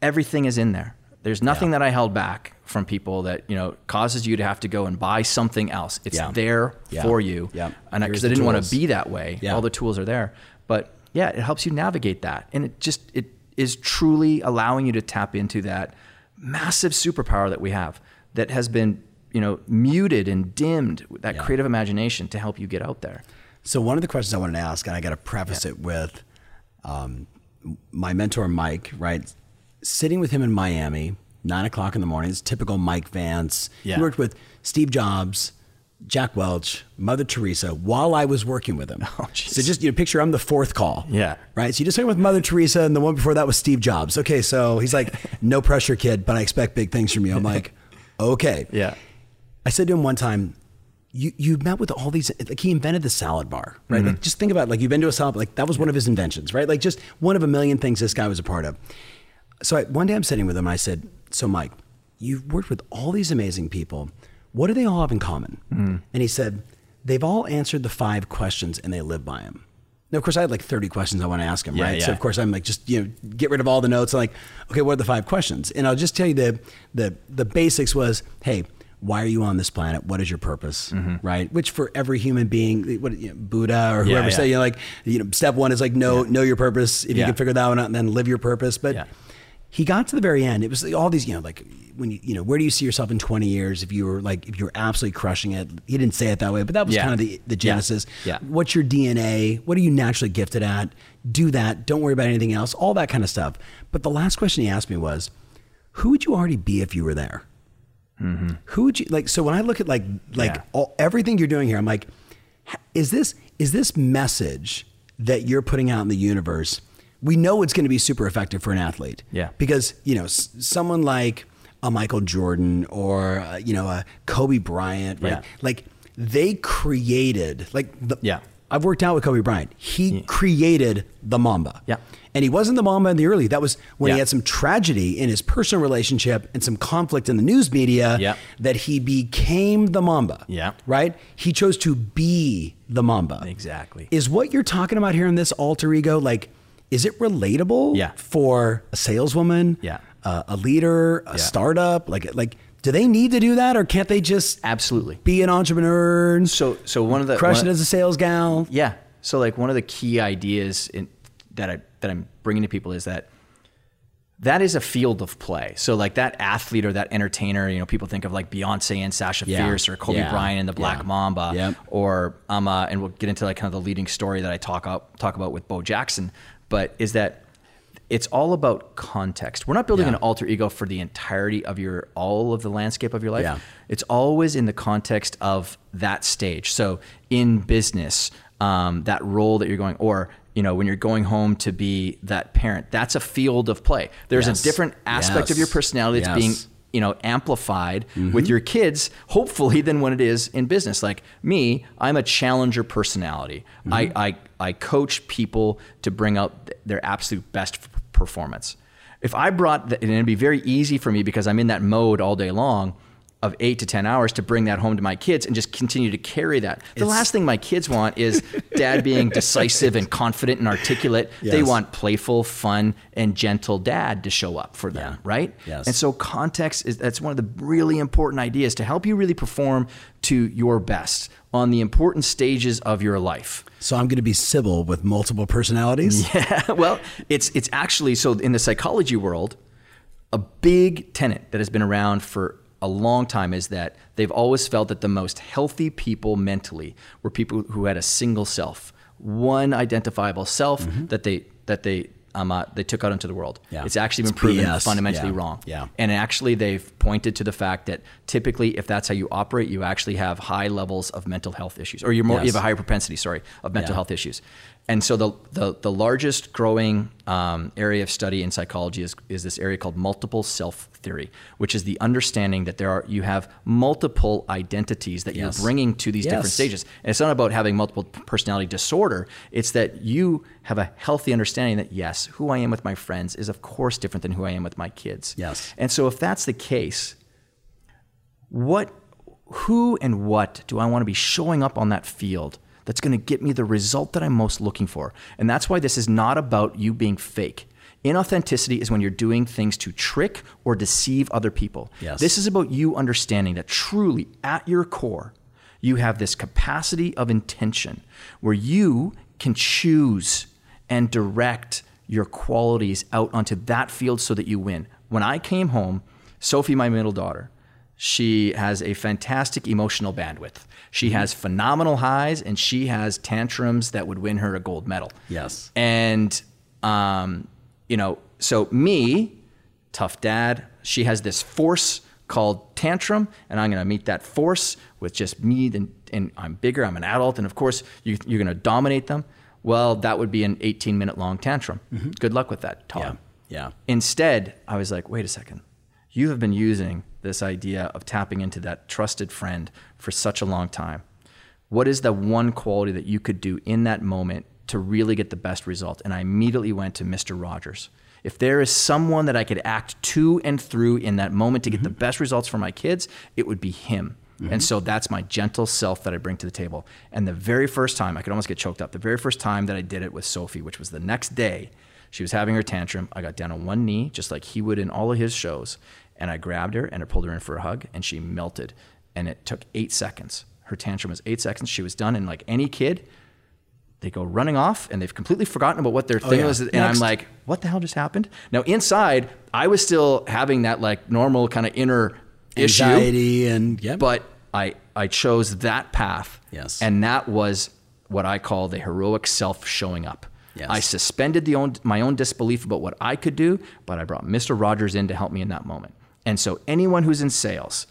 everything is in there. There's nothing that I held back from people that you know causes you to have to go and buy something else. It's Yeah. there Yeah. for you, Yeah. and because I the didn't want to be that way, Yeah. all the tools are there. But yeah, it helps you navigate that, and it just it is truly allowing you to tap into that massive superpower that we have that has been you know muted and dimmed that Yeah. creative imagination to help you get out there. So one of the questions I wanted to ask, and I got to preface it with um, my mentor Mike, right? Sitting with him in Miami, nine o'clock in the morning. It's typical Mike Vance. Yeah. He worked with Steve Jobs, Jack Welch, Mother Teresa while I was working with him. Oh, so just you know, picture I'm the fourth call. Yeah. Right. So you just started with Mother Teresa, and the one before that was Steve Jobs. Okay, so he's like, "No pressure, kid, but I expect big things from you." I'm like, "Okay." Yeah. I said to him one time, you you met with all these like he invented the salad bar, right? Mm-hmm. Like just think about it, like you've been to a salad like that was one of his inventions, right? Like just one of a million things this guy was a part of. So I, one day I'm sitting with him and I said, "So Mike, you've worked with all these amazing people. What do they all have in common?" And he said, "They've all answered the five questions and they live by them." Now, of course, I had like 30 questions I want to ask him, Yeah, right? So, of course, I'm like, just you know, get rid of all the notes. I'm like, okay, what are the five questions? And I'll just tell you the the the basics was, hey, why are you on this planet? What is your purpose, right? Which for every human being, what you know, Buddha or Mm-hmm. Yeah, whoever yeah. say, you know, like, you know, step one is like know know your purpose. If you can figure that one out, and then live your purpose. But Yeah. He got to the very end. It was all these, you know, like when you, you know, where do you see yourself in 20 years? If you were like, if you were absolutely crushing it, he didn't say it that way, but that was Yeah. kind of the, the genesis. Yeah. What's your DNA? What are you naturally gifted at? Do that. Don't worry about anything else. All that kind of stuff. But the last question he asked me was, who would you already be if you were there? Mm-hmm. Who would you like? So when I look at like like Yeah. all, everything you're doing here, I'm like, is this is this message that you're putting out in the universe? We know it's going to be super effective for an athlete. Yeah. Because you know s- someone like a Michael Jordan or uh, you know a Kobe Bryant, right? Yeah. Like they created like the Yeah. I've worked out with Kobe Bryant. He created the Mamba. Yeah. And he wasn't the Mamba in the early. That was when he had some tragedy in his personal relationship and some conflict in the news media Yeah. that he became the Mamba. Yeah. Right? He chose to be the Mamba. Exactly. Is what you're talking about here in this alter ego like is it relatable Yeah. for a saleswoman, Yeah. uh, a leader, a startup? Like like do they need to do that or can't they just Absolutely. be an entrepreneur and So so one of the crush one- it as a sales gal? Yeah. So like one of the key ideas in, that I that I'm bringing to people is that that is a field of play. So like that athlete or that entertainer, you know, people think of like Beyonce and Sasha Yeah. Fierce or Kobe Yeah. Bryant and the Black Yeah. Mamba, Yep. or um, uh, and we'll get into like kind of the leading story that I talk up, talk about with Bo Jackson. But is that it's all about context. We're not building Yeah. an alter ego for the entirety of your all of the landscape of your life. Yeah. It's always in the context of that stage. So in business, um, that role that you're going, or you know, when you're going home to be that parent, that's a field of play. There's Yes. a different aspect of your personality that's being Yes. You know amplified Mm-hmm. with your kids hopefully than when it is in business like me i'm a challenger personality Mm-hmm. I, I i coach people to bring out their absolute best performance If I brought, the, and it'd be very easy for me because I'm in that mode all day long of eight to 10 hours to bring that home to my kids and just continue to carry that. The last thing my kids want is dad being decisive and confident and articulate. They want playful, fun, and gentle dad to show up for them, Yeah. right? Yes. And so context is that's one of the really important ideas to help you really perform to your best on the important stages of your life. So I'm going to be Sybil with multiple personalities. Yeah, well, it's it's actually so in the psychology world, a big tenet that has been around for a long time is that they've always felt that the most healthy people mentally were people who had a single self, one identifiable self that they that they um, uh, they took out into the world. Mm-hmm. Yeah. It's actually been It's proven BS. fundamentally Yeah. wrong. Yeah. And actually, they've pointed to the fact that typically, if that's how you operate, you actually have high levels of mental health issues, or you're more, you have a higher propensity, sorry, of mental Yeah. health issues. And so the the, the largest growing um, area of study in psychology is, is this area called multiple self theory, which is the understanding that there are you have multiple identities that Yes. you're bringing to these different stages. And it's not about having multiple personality disorder. It's that you have a healthy understanding that yes, who I am with my friends is of course different than who I am with my kids. Yes. And so if that's the case, what who and what do I want to be showing up on that field that's going to get me the result that I'm most looking for? And that's why this is not about you being fake. Inauthenticity is when you're doing things to trick or deceive other people. Yes. This is about you understanding that truly at your core, you have this capacity of intention where you can choose and direct your qualities out onto that field so that you win. When I came home, Sophie, my middle daughter, she has a fantastic emotional bandwidth. She has phenomenal highs and she has tantrums that would win her a gold medal. Yes. And, um, you know, so me, tough dad, she has this force called tantrum, and I'm going to meet that force with just me, and, and I'm bigger, I'm an adult, and of course, you, you're going to dominate them. Well, that would be an 18 minute long tantrum. Good luck with that, Todd. Yeah. Yeah. Instead, I was like, wait a second. You have been using this idea of tapping into that trusted friend for such a long time. What is the one quality that you could do in that moment to really get the best result? And I immediately went to Mr. Rogers. If there is someone that I could act to and through in that moment to get the mm-hmm. best results for my kids, it would be him. And mm-hmm. so that's my gentle self that I bring to the table. And the very first time, I could almost get choked up, the very first time that I did it with Sophie, which was the next day, she was having her tantrum. I got down on one knee, just like he would in all of his shows. And I grabbed her and I pulled her in for a hug, and she melted. And it took eight seconds. Her tantrum was eight seconds. She was done. And like any kid, they go running off and they've completely forgotten about what their oh, thing yeah. was. And Next. I'm like, what the hell just happened? Now, inside, I was still having that like normal kind of inner issue Anxiety and yeah. but I I chose that path. Yes. And that was what I call the heroic self showing up. Yes. I suspended the own, my own disbelief about what I could do, but I brought Mr. Rogers in to help me in that moment. And so anyone who's in sales,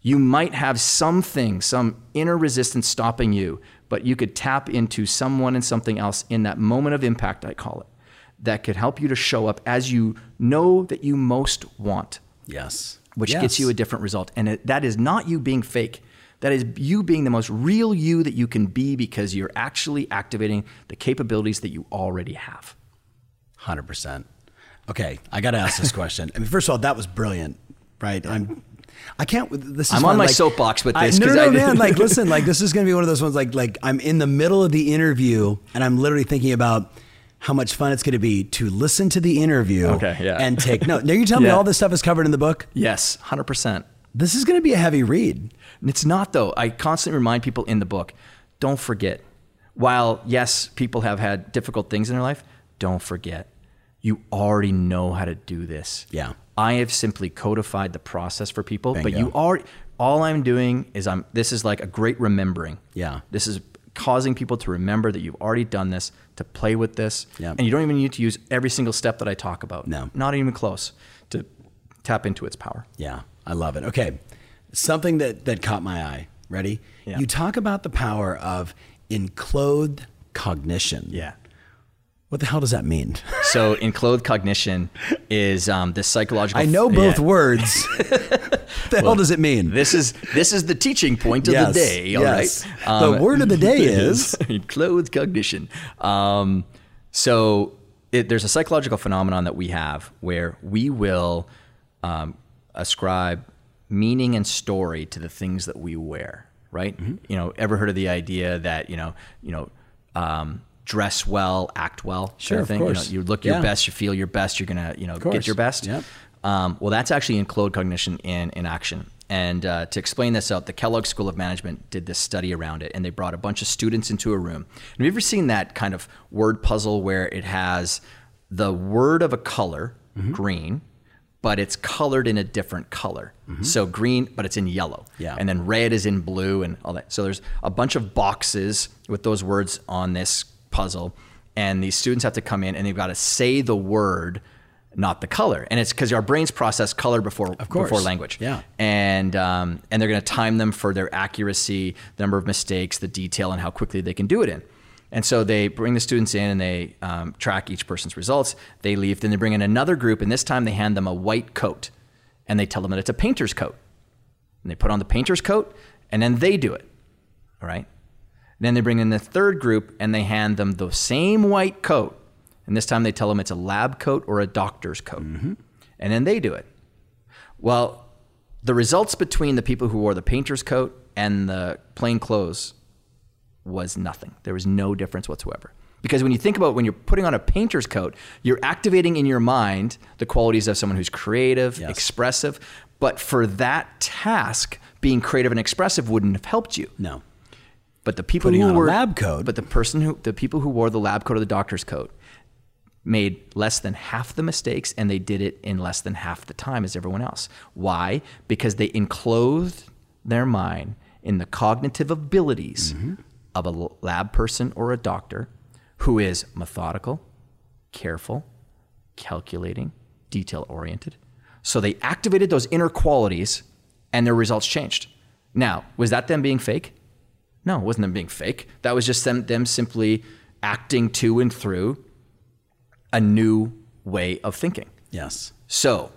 you might have something, some inner resistance stopping you, but you could tap into someone and something else in that moment of impact, I call it, that could help you to show up as you know that you most want yes. which Yes. gets you a different result. And it, that is not you being fake. That is you being the most real you that you can be because you're actually activating the capabilities that you already have. Hundred percent. Okay, I got to ask this question. I mean, first of all, that was brilliant, right? I'm. I can't. This is I'm on my like- soapbox with I- this no, 'cause no, I- man. Like, listen, like this is gonna be one of those ones. Like, like I'm in the middle of the interview, and I'm literally thinking about how much fun it's going to be to listen to the interview. Okay, yeah. And take note. Now you tell me all this stuff is covered in the book. Yes, 100%. This is going to be a heavy read. And It's not though. I constantly remind people in the book, don't forget. While yes, people have had difficult things in their life, don't forget. You already know how to do this. Yeah. I have simply codified the process for people, but you are all I'm doing is I'm this is like a great remembering. Yeah. This is causing people to remember that you've already done this, to play with this. Yeah. And you don't even need to use every single step that I talk about. No. Not even close to tap into its power. Yeah, I love it. Okay, something that that caught my eye. Ready? Yeah. You talk about the power of enclothed cognition. Yeah. What the hell does that mean? So, enclothed cognition is um, this psychological. I know both Yeah. words. the hell does it mean? This is this is the teaching point of Yes, the day. All right. yes. The word of the day is- enclothed cognition. Um, so it, there's a psychological phenomenon that we have where we will um, ascribe meaning and story to the things that we wear, right? Mm-hmm. You know, ever heard of the idea that you know, you know, um, dress well, act well, Sure, sort of of thing. course. You know, you look your Yeah. best, you feel your best, you're gonna, you know, get your best. Yep. Um, well, that's actually enclothed cognition in, in action. And uh, to explain this out, the Kellogg School of Management did this study around it, and they brought a bunch of students into a room. Have you ever seen that kind of word puzzle where it has the word of a color, Mm-hmm. green, but it's colored in a different color? So green, but it's in yellow. Mm-hmm. Yeah. And then red is in blue, and all that. So there's a bunch of boxes with those words on this puzzle, and these students have to come in and they've got to say the word not the color. And it's because our brains process color before before language. Yeah. And um, and they're going to time them for their accuracy, the number of mistakes, the detail, and how quickly they can do it in. And so they bring the students in and they um, track each person's results. They leave. Then they bring in another group, and this time they hand them a white coat, and they tell them that it's a painter's coat. And they put on the painter's coat, and then they do it. All right. Then they bring in the third group and they hand them the same white coat. And this time they tell them it's a lab coat or a doctor's coat. And then they do it. Well, the results between the people who wore the painter's coat and the plain clothes was nothing. There was no difference whatsoever. Because when you think about when you're putting on a painter's coat, you're activating in your mind the qualities of someone who's creative, Yes. expressive. But for that task, being creative and expressive wouldn't have helped you. No. But the people Putting who a lab coat. but the person who the people who wore the lab coat or the doctor's coat made less than half the mistakes and they did it in less than half the time as everyone else. Why? Because they enclosed their mind in the cognitive abilities Mm-hmm. Of a lab person or a doctor who is methodical, careful, calculating, detail oriented. So they activated those inner qualities and their results changed. Now, was that them being fake? No, it wasn't them being fake. That was just them, them simply acting to and through a new way of thinking. Yes. So,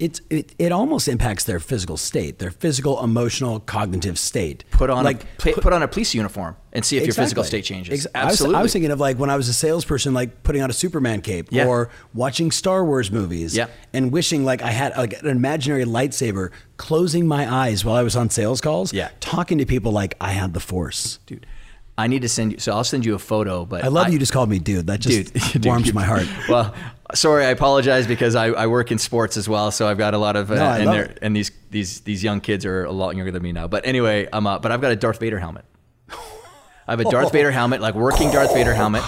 It's it, it almost impacts their physical state, their physical, emotional, cognitive state. put on like a, put, put on a police uniform and see if your physical state changes. Ex- I was- Absolutely. I was, thinking of like when I was a salesperson, like putting on a Superman cape Yeah. or watching Star Wars movies Yeah. and wishing like I had like an imaginary lightsaber, closing my eyes while I was on sales calls, Yeah. talking to people like I had the force. dude. I need to send you. So I'll send you a photo. But I love you just called me dude. That just dude, warms dude. my heart. Well, sorry, I apologize because I, I work in sports as well, so I've got a lot of uh, No, and and these these these young kids are a lot younger than me now. But anyway, I'm uh, but I've got a Darth Vader helmet. I have a Darth Vader helmet, like working Darth Vader helmet.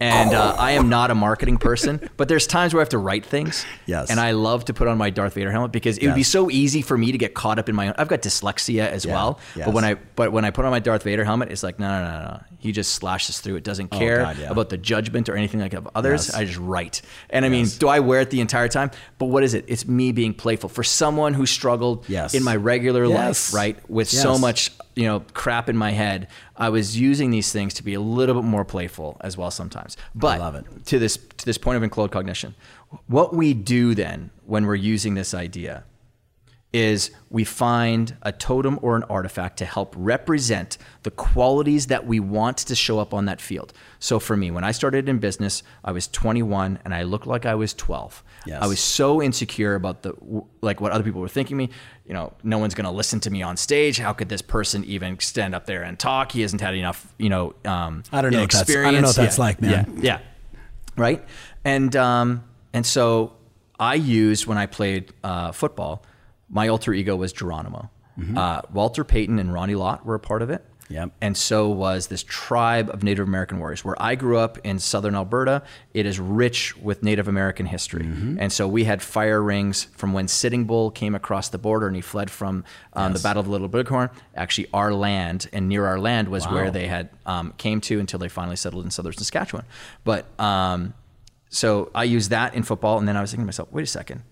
And uh, I am not a marketing person, but there's times where I have to write things. Yes. And I love to put on my Darth Vader helmet because it would be so easy for me to get caught up in my own. I've got dyslexia as Yeah. well. Yes. But when I but when I put on my Darth Vader helmet, it's like no no no no. He just slashes through. It doesn't care Oh, God, yeah. about the judgment or anything like of others. Yes. I just write. And I mean, do I wear it the entire time? But what is it? It's me being playful. For someone who struggled Yes. in my regular Yes. life, right, with so much, you know, crap in my head, I was using these things to be a little bit more playful as well sometimes. But I love it. to this to this point of enclothed cognition, what we do then when we're using this idea is we find a totem or an artifact to help represent the qualities that we want to show up on that field. So for me, when I started in business, I was 21 and I looked like I was 12. Yes. I was so insecure about the like what other people were thinking me. You know, no one's going to listen to me on stage. How could this person even stand up there and talk? He hasn't had enough, you know, um, I don't know that's- I don't know what that's Yeah, like, man. Yeah, yeah right? And um, and so I used when I played uh, football, my alter ego was Geronimo. Uh, Walter Payton and Ronnie Lott were a part of it. Yep. And so was this tribe of Native American warriors. Where I grew up in southern Alberta, it is rich with Native American history. And so we had fire rings from when Sitting Bull came across the border and he fled from um, the Battle of Little Bighorn. Actually, our land and near our land was Wow. where they had um, came to until they finally settled in southern Saskatchewan. But um, so I used that in football, and then I was thinking to myself, wait a second.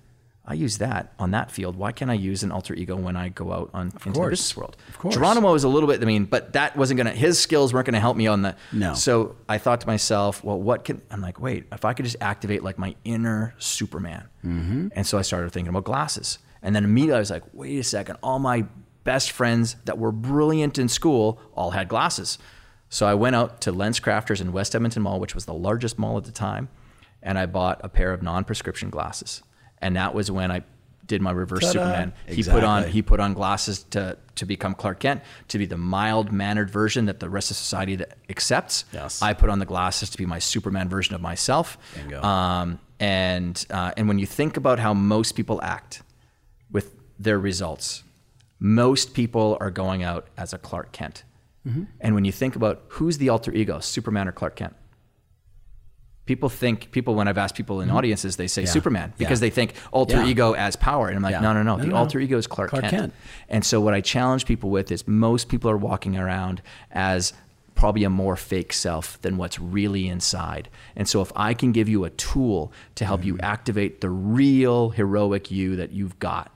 I use that on that field. Why can't I use an alter ego when I go out on into the business world? Of course. Geronimo was a little bit. I mean, but that wasn't gonna. His skills weren't gonna help me on the. No. So I thought to myself, well, what can I'm like? Wait, if I could just activate like my inner Superman. Mm-hmm. And so I started thinking about glasses, and then immediately I was like, wait a second. All my best friends that were brilliant in school all had glasses. So I went out to LensCrafters in West Edmonton Mall, which was the largest mall at the time, and I bought a pair of non-prescription glasses, and that was when I did my reverse Ta-da. Superman. He put on he put on glasses to to become Clark Kent, to be the mild mannered version that the rest of society that accepts. Yes. I put on the glasses to be my Superman version of myself. Bingo. Um, and uh, and when you think about how most people act with their results, most people are going out as a Clark Kent. Mm-hmm. And when you think about who's the alter ego, Superman or Clark Kent, people think people when I've asked people in audiences, they say Mm-hmm. Yeah. Superman because Yeah. they think alter Yeah. ego as power, and I'm like, no, no, no, No, the no, alter ego is Clark, Clark Kent. Kent. And so what I challenge people with is most people are walking around as probably a more fake self than what's really inside. And so if I can give you a tool to help you activate the real heroic you that you've got,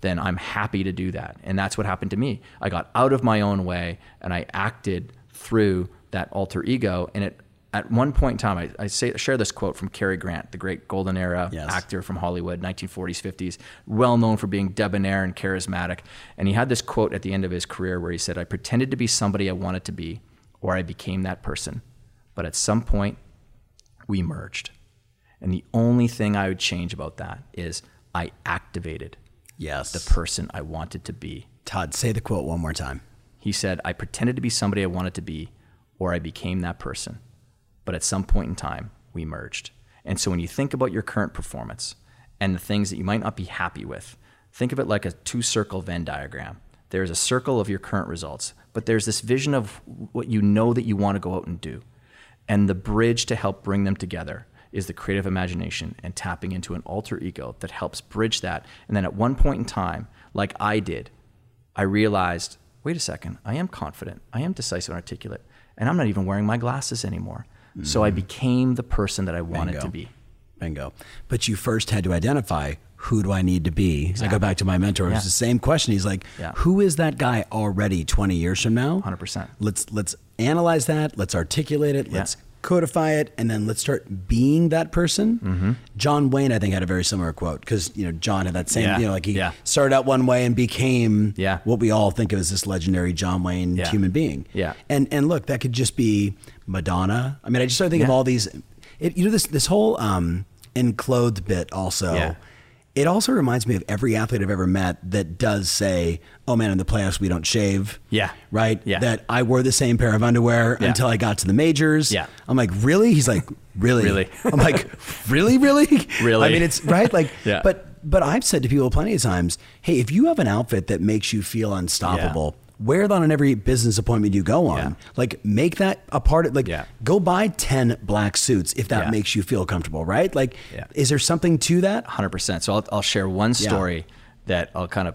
then I'm happy to do that. And that's what happened to me. I got out of my own way and I acted through that alter ego and it at one point in time, I, I say, share this quote from Cary Grant, the great golden era Yes. actor from Hollywood, 1940s, 50s, well known for being debonair and charismatic. And he had this quote at the end of his career where he said, I pretended to be somebody I wanted to be, or I became that person. But at some point, we merged. And the only thing I would change about that is I activated Yes. the person I wanted to be. Todd, say the quote one more time. He said, I pretended to be somebody I wanted to be, or I became that person. But at some point in time, we merged. And so when you think about your current performance and the things that you might not be happy with, think of it like a two circle Venn diagram. There's a circle of your current results, but there's this vision of what you know that you want to go out and do. And the bridge to help bring them together is the creative imagination and tapping into an alter ego that helps bridge that. And then at one point in time, like I did, I realized wait a second, I am confident, I am decisive and articulate, and I'm not even wearing my glasses anymore. So I became the person that I wanted Bingo. to be. Bingo. But you first had to identify who do I need to be? I go back to my mentor. It Yeah. was the same question. He's like, Yeah. who is that guy already 20 years from now? 100%. Let's let's analyze that. Let's articulate it. Yeah. Let's codify it, and then let's start being that person. Mm-hmm. John Wayne, I think, had a very similar quote because you know John had that same, you know, like he started out one way and became what we all think of as this legendary John Wayne human being. Yeah. And and look, that could just be Madonna. I mean, I just started thinking of all these. It, you know, this this whole um, enclothed bit also. Yeah. It also reminds me of every athlete I've ever met that does say, "Oh man, in the playoffs we don't shave." Yeah. Right. Yeah. That I wore the same pair of underwear Yeah. until I got to the majors. Yeah. I'm like, really? He's like, really? Really? I'm like, really, really? Really? I mean, it's right. Like, Yeah. but but I've said to people plenty of times, hey, if you have an outfit that makes you feel unstoppable. Wear that on every business appointment you go on. Yeah. Like, make that a part of like. Yeah. Go buy ten black suits if that Yeah. makes you feel comfortable, right? Like, is there something to that? Hundred percent. So I'll, I'll share one story that I'll kind of.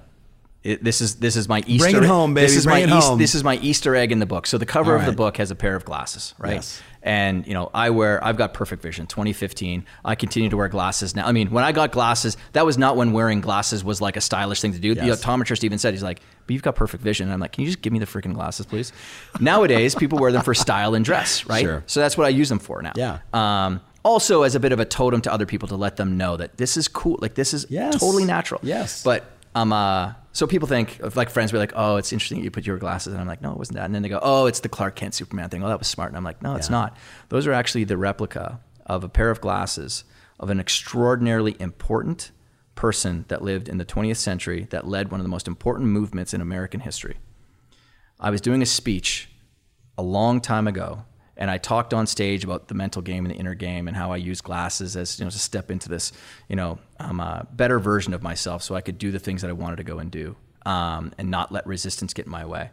It, this is this is my Easter. Bring it home, baby. This is Bring my it Eas- home. This is my Easter egg in the book. So the cover All of the book has a pair of glasses, right? Yes. And you know, I wear. I've got perfect vision. 2015. I continue to wear glasses now. I mean, when I got glasses, that was not when wearing glasses was like a stylish thing to do. The optometrist even said, he's like, "But you've got perfect vision." And I'm like, "Can you just give me the freaking glasses, please?" Nowadays, people wear them for style and dress, right? Sure. So that's what I use them for now. Yeah. Um, also, as a bit of a totem to other people to let them know that this is cool. Like this is Yes. totally natural. Yes. But um, uh, so people think of like friends be like, oh, it's interesting you put your glasses, and I'm like, no, it wasn't that. And then they go, oh, it's the Clark Kent Superman thing. Oh, that was smart. And I'm like, no, it's Yeah. not. Those are actually the replica of a pair of glasses of an extraordinarily important person that lived in the 20th century that led one of the most important movements in American history. I was doing a speech a long time ago, and I talked on stage about the mental game and the inner game, and how I use glasses as you know to step into this, you know, um, uh, better version of myself, so I could do the things that I wanted to go and do, um, and not let resistance get in my way.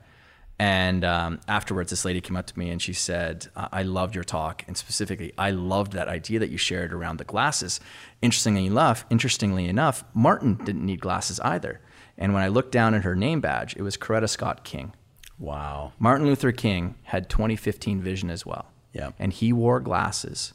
And um, afterwards, this lady came up to me and she said, "I I loved your talk, and specifically, I loved that idea that you shared around the glasses. Interestingly enough, interestingly enough, Martin didn't need glasses either. And when I looked down at her name badge, it was Coretta Scott King." Wow. Martin Luther King had 2015 vision as well. Yeah. And he wore glasses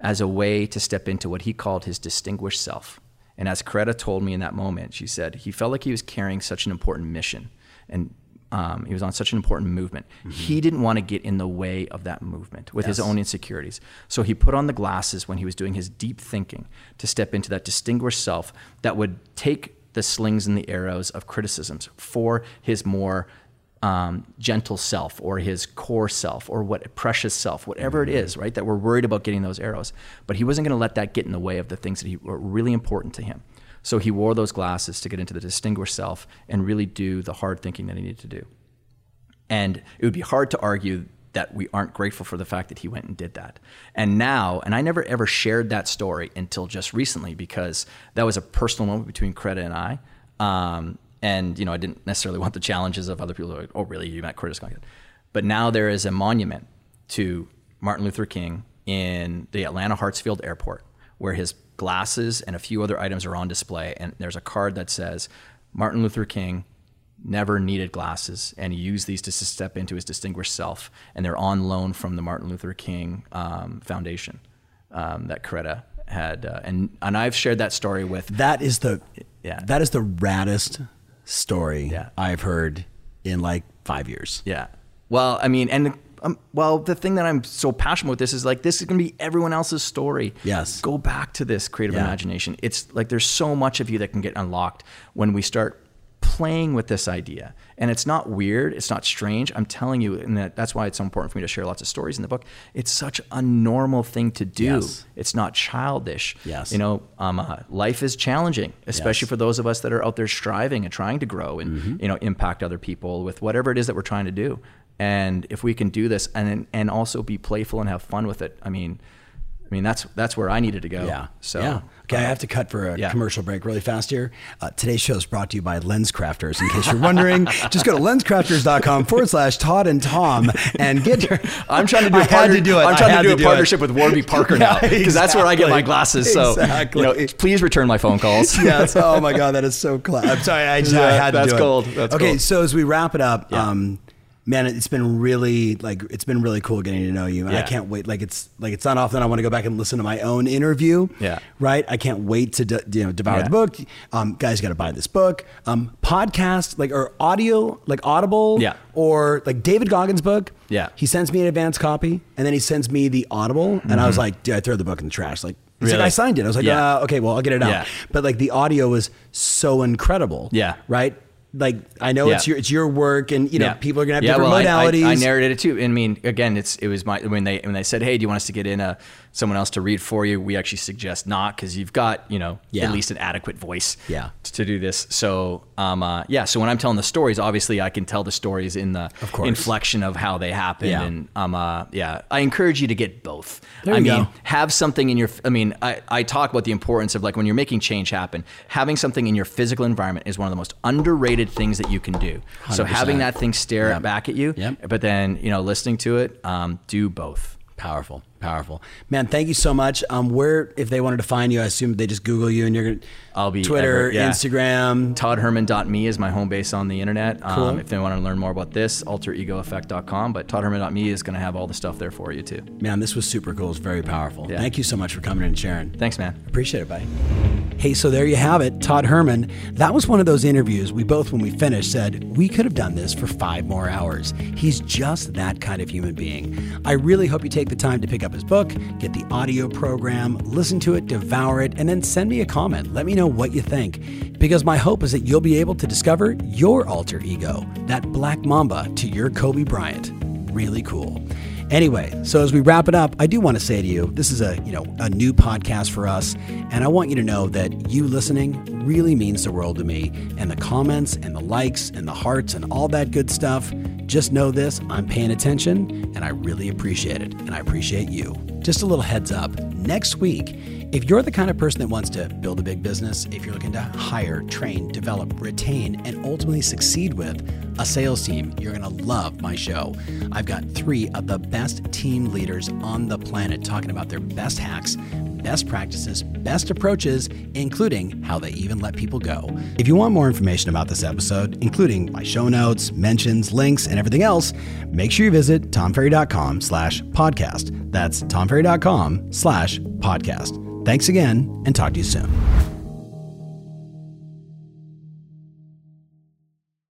as a way to step into what he called his distinguished self. And as Coretta told me in that moment, she said he felt like he was carrying such an important mission and um, he was on such an important movement. He didn't want to get in the way of that movement with his own insecurities. So he put on the glasses when he was doing his deep thinking to step into that distinguished self that would take the slings and the arrows of criticisms for his more um, gentle self or his core self or what precious self, whatever it is, right? That we're worried about getting those arrows. But he wasn't going to let that get in the way of the things that he, were really important to him. So he wore those glasses to get into the distinguished self and really do the hard thinking that he needed to do. And it would be hard to argue that we aren't grateful for the fact that he went and did that. And now, and I never ever shared that story until just recently because that was a personal moment between Coretta and I. Um, and you know, I didn't necessarily want the challenges of other people. Like, oh, really? You met Curtis Conklin? But now there is a monument to Martin Luther King in the Atlanta Hartsfield Airport, where his glasses and a few other items are on display. And there's a card that says, "Martin Luther King never needed glasses, and he used these to step into his distinguished self." And they're on loan from the Martin Luther King um, Foundation um, that Coretta had. Uh, and and I've shared that story with. That is the Yeah. That is the raddest story Yeah. I've heard in like five years. Yeah. Well, I mean, and um, well, the thing that I'm so passionate with this is like this is going to be everyone else's story. Yes. Go back to this creative Yeah. imagination. It's like there's so much of you that can get unlocked when we start playing with this idea. And it's not weird, it's not strange. I'm telling you, and that, that's why it's so important for me to share lots of stories in the book. It's such a normal thing to do. Yes. It's not childish. Yes. You know, um, uh, life is challenging, especially Yes. for those of us that are out there striving and trying to grow and Mm-hmm. you know impact other people with whatever it is that we're trying to do. And if we can do this and and also be playful and have fun with it, I mean, I mean that's that's where I needed to go. Yeah. So yeah. Okay, I have to cut for a yeah. commercial break really fast here. Uh, today's show is brought to you by LensCrafters. In case you're wondering, just go to lenscrafters.com forward slash Todd and Tom and get your. I'm trying to do. I a had partner- to do it. I'm trying had to do a it. partnership with Warby Parker now Yeah, because that's where I get my glasses. So Exactly. you know, please return my phone calls. yes. Oh my God, that is so class. I'm sorry. I just I had to that's do it. gold. That's okay, gold. so as we wrap it up, Yeah. um, man, it's been really like it's been really cool getting to know you, and I can't wait. Like it's like it's not often I want to go back and listen to my own interview. Yeah. Right. I can't wait to de- you know devour Yeah. the book. Um, guys, got to buy this book. Um, podcast like or audio like Audible. Yeah. Or like David Goggins' book. Yeah. He sends me an advance copy, and then he sends me the Audible, and I was like, dude, I throw the book in the trash. Like. He's like, Mm-hmm. I signed it. I was like, Yeah. uh, okay, well, I'll get it out. Yeah. But like the audio was so incredible. Yeah. Right. Like I know it's your it's your work, and you know people are gonna have different well, I- modalities. I, I, narrated it too. And I mean, again, it's it was my when they when they said, "Hey, do you want us to get in a someone else to read for you?" We actually suggest not because you've got you know Yeah. at least an adequate voice Yeah. to do this. So um uh, yeah, so when I'm telling the stories, obviously I can tell the stories in the Of inflection of how they happen, Yeah. and um uh yeah, I encourage you to get both. There I mean, go. have something in your. I mean, I I talk about the importance of like when you're making change happen, having something in your physical environment is one of the most underrated things that you can do. So 100%. having that thing stare Yep. back at you, Yep. but then you know listening to it, um, do both. Powerful, powerful, man. Thank you so much. Um, where if they wanted to find you, I assume they just Google you and you're gonna. I'll be Twitter, ever- yeah. Instagram. ToddHerman.me is my home base on the internet. Cool. Um, if they want to learn more about this, alteregoeffect.com. But ToddHerman.me is going to have all the stuff there for you too. Man, this was super cool. It's very powerful. Yeah. Thank you so much for coming in and sharing. Thanks, man. Appreciate it, buddy. Hey, so there you have it, Todd Herman. That was one of those interviews we both, when we finished, said we could have done this for five more hours. He's just that kind of human being. I really hope you take the time to pick up his book, get the audio program, listen to it, devour it, and then send me a comment. Let me know what you think. Because my hope is that you'll be able to discover your alter ego, that black mamba to your Kobe Bryant. Really cool. Anyway, so as we wrap it up, I do want to say to you, this is a, you know, a new podcast for us, and I want you to know that you listening really means the world to me. And the comments and the likes and the hearts and all that good stuff, just know this, I'm paying attention and I really appreciate it. And I appreciate you. Just a little heads up. Next week, if you're the kind of person that wants to build a big business, if you're looking to hire, train, develop, retain, and ultimately succeed with a sales team, you're going to love my show. I've got three of the best team leaders on the planet talking about their best hacks, best practices, best approaches, including how they even let people go. If you want more information about this episode, including my show notes, mentions, links, and everything else, make sure you visit tomferry.com slash podcast. That's tomferry.com slash podcast. Thanks again and talk to you soon.